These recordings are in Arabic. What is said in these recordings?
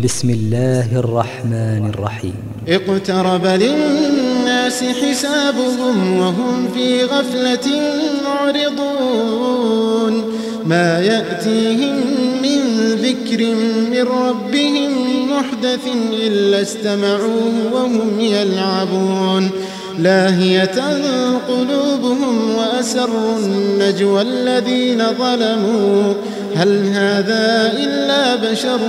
بسم الله الرحمن الرحيم. اقترب للناس حسابهم وهم في غفلة معرضون. ما يأتيهم من ذكر من ربهم محدث إلا استمعوه وهم يلعبون. لاهية قلوبهم وأسروا النجوى الذين ظلموا. هل هذا إلا بشر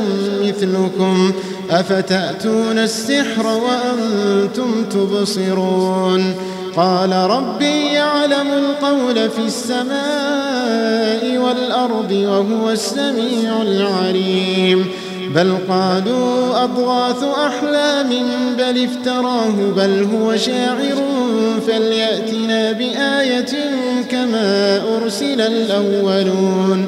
مثلكم؟ أفتأتون السحر وأنتم تبصرون؟ قال ربي يعلم القول في السماء والأرض وهو السميع العليم. بل قالوا أضغاث أحلام بل افتراه بل هو شاعر فليأتنا بآية كما أرسل الأولون.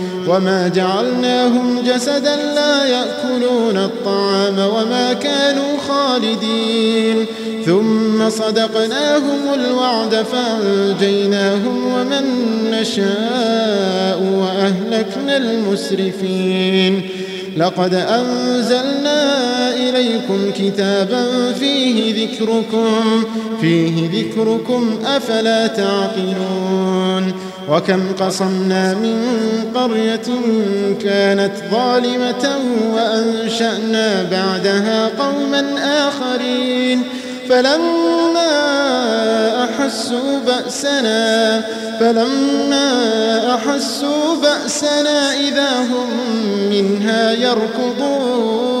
وما جعلناهم جسدا لا يأكلون الطعام وما كانوا خالدين. ثم صدقناهم الوعد فأنجيناهم ومن نشاء وأهلكنا المسرفين. لقد أنزلنا إليكم كتابا فيه ذكركم فيه ذكركم أفلا تعقلون. وكم قصمنا من قرية كانت ظالمة وأنشأنا بعدها قوما آخرين. فلما أحسوا بأسنا فلما أحسوا بأسنا إذا هم منها يركضون.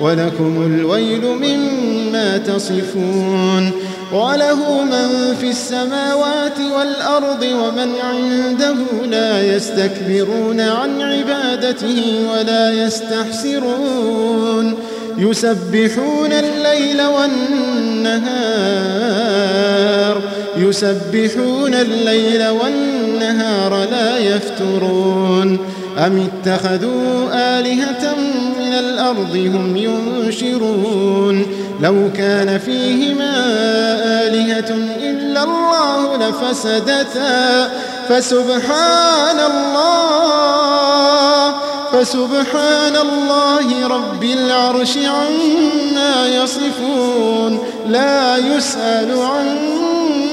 ولكم الويل مما تصفون وله من في السماوات والأرض ومن عنده لا يستكبرون عن عبادته ولا يستحسرون يسبحون الليل والنهار يسبحون الليل والنهار لا يفترون. أم اتخذوا آلهة من الأرض هم ينشرون؟ لو كان فيهما آلهة إلا الله لفسدتا. فسبحان الله فسبحان الله رب العرش عما يصفون. لا يسأل عما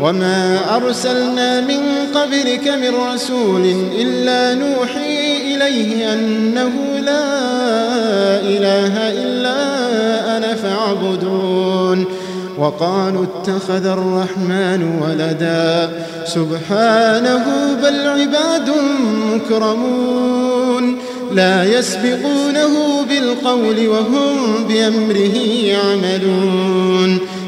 وما أرسلنا من قبلك من رسول إلا نوحي إليه أنه لا إله إلا أنا فاعبدون وقالوا اتخذ الرحمن ولدا سبحانه بل عباد مكرمون لا يسبقونه بالقول وهم بأمره يعملون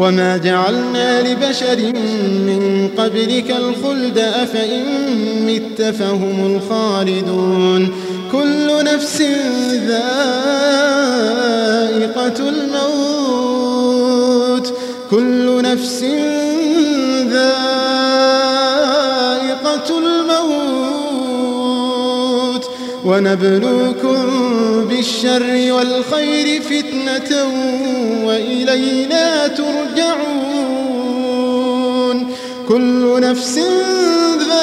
وما جعلنا لبشر من قبلك الخلد أفإن مت فهم الخالدون. كل نفس ذائقة الموت. كل نفس ذائقة الموت. ونبلوكم بالشر والخير فتنة وإلينا ترجعون. كل نفس ذائقة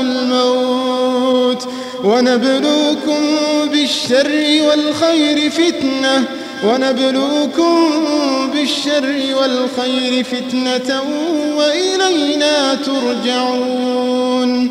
الموت. ونبلوكم بالشر والخير فتنة. ونبلوكم بالشر والخير فتنة وإلينا ترجعون.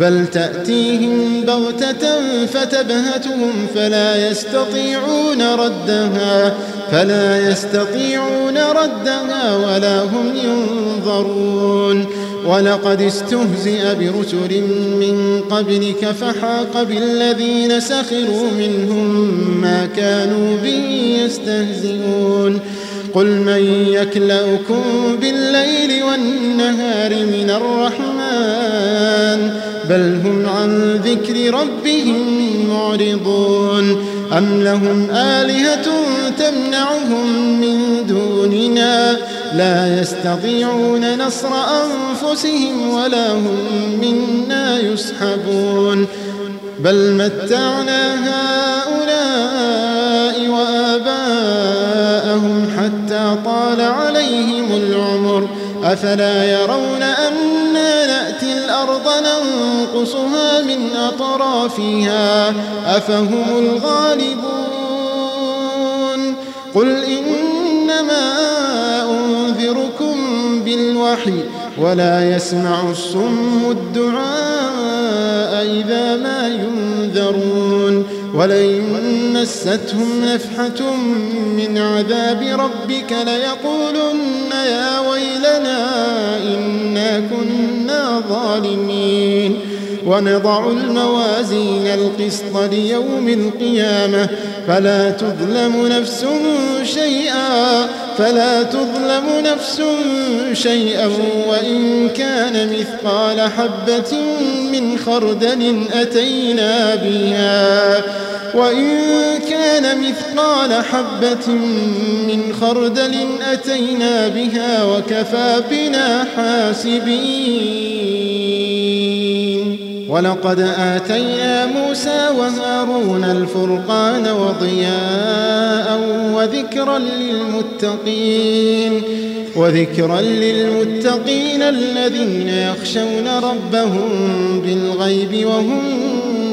بل تأتيهم بغتة فتبهتهم فلا يستطيعون ردها فلا يستطيعون ردها ولا هم ينظرون. ولقد استهزئ برسل من قبلك فحاق بالذين سخروا منهم ما كانوا به يستهزئون. قل من يكلأكم بالليل والنهار من الرحمن؟ بل هم عن ذكر ربهم معرضون. أم لهم آلهة تمنعهم من دوننا؟ لا يستطيعون نصر أنفسهم ولا هم منا يسحبون. بل متعنا هؤلاء وآباءهم حتى طال عليهم العمر. أفلا يرون أنا الأرض ننقصها من أطرافها. أفهم الغالبون. قل إنما أنذركم بالوحي ولا يسمع الصم الدعاء إذا ما ينذرون. ولئن مستهم نفحة من عذاب ربك ليقولن يا ويلنا إنا كنا ظالمين ونضع الموازين القسط ليوم القيامة. فلا تظلم نفس شيئا. فلا تظلم نفس شيئا. وإن كان مثقال حبة من خردل أتينا بها. وإن كان مثقال حبة من خردل أتينا بها وكفى بنا حاسبين. ولقد آتينا موسى وهارون الفرقان وضياء وذكرا للمتقين وذكرا للمتقين الذين يخشون ربهم بالغيب وهم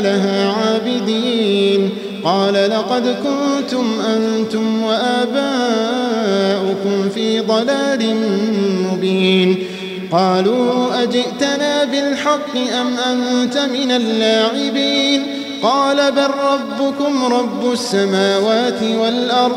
لها عابدين. قال لقد كنتم أنتم وآباؤكم في ضلال مبين. قالوا أجئتنا بالحق أم أنت من اللاعبين؟ قال بل ربكم رب السماوات والأرض.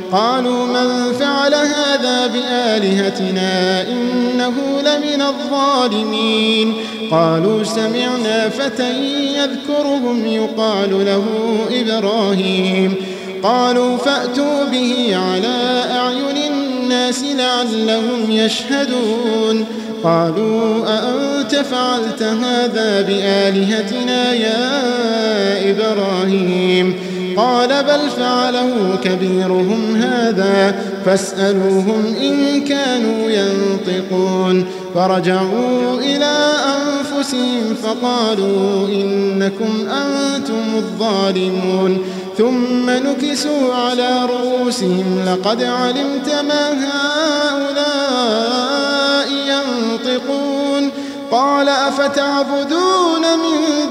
قالوا من فعل هذا بآلهتنا إنه لمن الظالمين. قالوا سمعنا فتى يذكرهم يقال له إبراهيم. قالوا فأتوا به على أعين الناس لعلهم يشهدون. قالوا أأنت فعلت هذا بآلهتنا يا إبراهيم؟ قال بل فعله كبيرهم هذا فاسألوهم إن كانوا ينطقون فرجعوا إلى أنفسهم فقالوا إنكم أنتم الظالمون ثم نكسوا على رؤوسهم لقد علمت ما هؤلاء ينطقون قال أفتعبدون من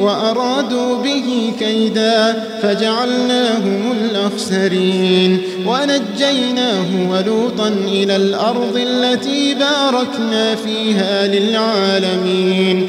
وأرادوا به كيدا فجعلناهم الأخسرين ونجيناه ولوطا إلى الأرض التي باركنا فيها للعالمين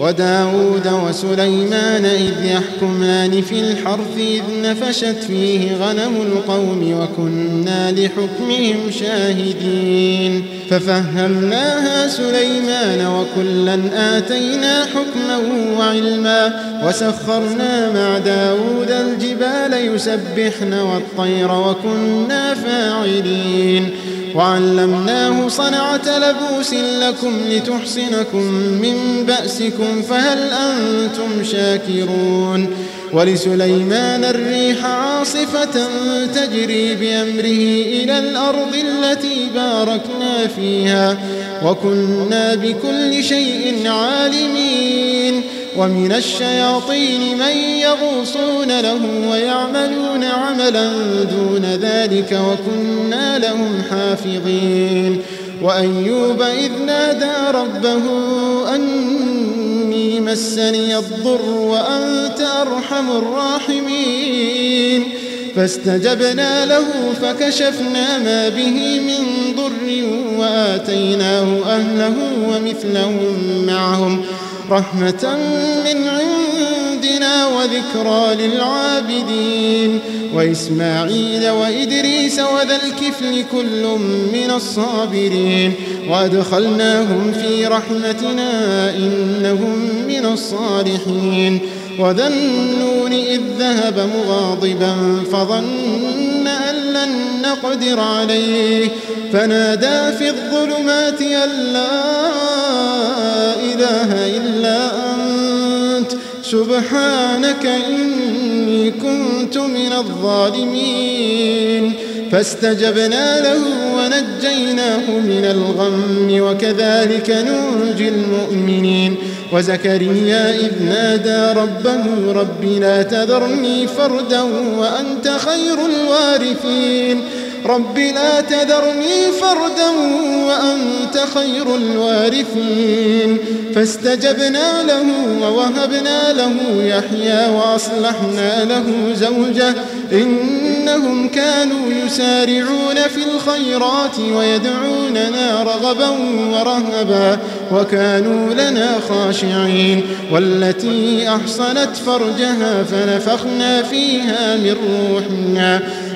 وداود وسليمان إذ يحكمان في الحرث إذ نفشت فيه غنم القوم وكنا لحكمهم شاهدين. ففهمناها سليمان وكلا آتينا حكما وعلما وسخرنا مع داود الجبال يسبحن والطير وكنا فاعلين. وعلمناه صنعة لبوس لكم لتحصنكم من بأسكم فهل أنتم شاكرون؟ ولسليمان الريح عاصفة تجري بأمره إلى الأرض التي باركنا فيها وكنا بكل شيء عالمين. ومن الشياطين من يغوصون له ويعملون عملا دون ذلك وكنا لهم حافظين. وأيوب إذ نادى ربه أني مسني الضر وأنت أرحم الراحمين. فاستجبنا له فكشفنا ما به من ضر وآتيناه أهله ومثلهم معهم. رحمة من عندنا وذكرى للعابدين. وإسماعيل وإدريس وذا الكفل كل من الصابرين. وأدخلناهم في رحمتنا إنهم من الصالحين. وذا النون إذ ذهب مغاضبا فظن أن لن نقدر عليه. فنادى في الظلمات أن إله إلا أنت. سبحانك إني كنت من الظالمين. فاستجبنا له ونجيناه من الغم وكذلك ننجي المؤمنين. وزكريا إذ نادى ربه رب لا تذرني فردا وأنت خير الوارثين. رب لا تذرني فردا وأنت خير الوارثين. فاستجبنا له ووهبنا له يحيى وأصلحنا له زوجه. إنهم كانوا يسارعون في الخيرات ويدعوننا رغبا ورهبا وكانوا لنا خاشعين. والتي أحصنت فرجها فنفخنا فيها من روحنا.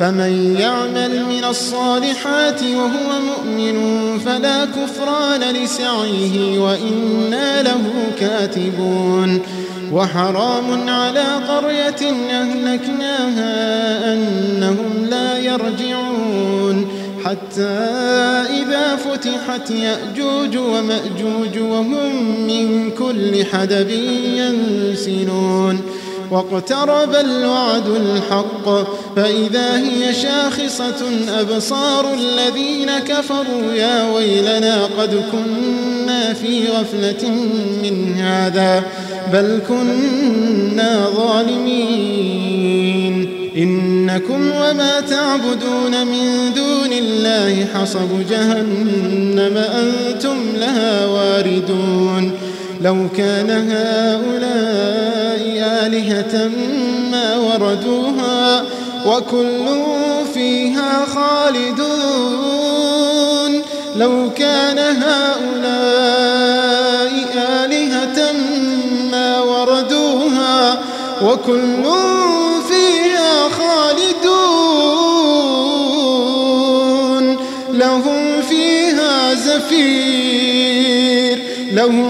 فمن يعمل من الصالحات وهو مؤمن فلا كفران لسعيه وإنا له كاتبون. وحرام على قرية أهلكناها أنهم لا يرجعون. حتى إذا فتحت يأجوج ومأجوج وهم من كل حدب ينسلون. واقترب الوعد الحق فإذا هي شاخصة أبصار الذين كفروا يا ويلنا قد كنا في غفلة من هذا بل كنا ظالمين إنكم وما تعبدون من دون الله حصب جهنم أنتم لها واردون لو كان هؤلاء آلهة ما وردوها وكل فيها خالدون لو كان هؤلاء آلهة ما وردوها وكل فيها خالدون لهم فيها زفير لهم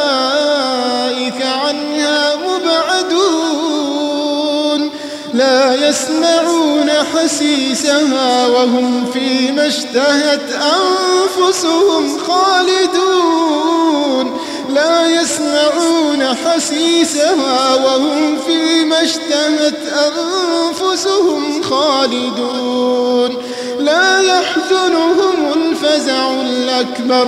يسمعون حسيسها وهم فيما اشتهت أنفسهم خالدون. لا يسمعون حسيسها وهم فيما اشتهت أنفسهم خالدون. لا يحزنهم الفزع الأكبر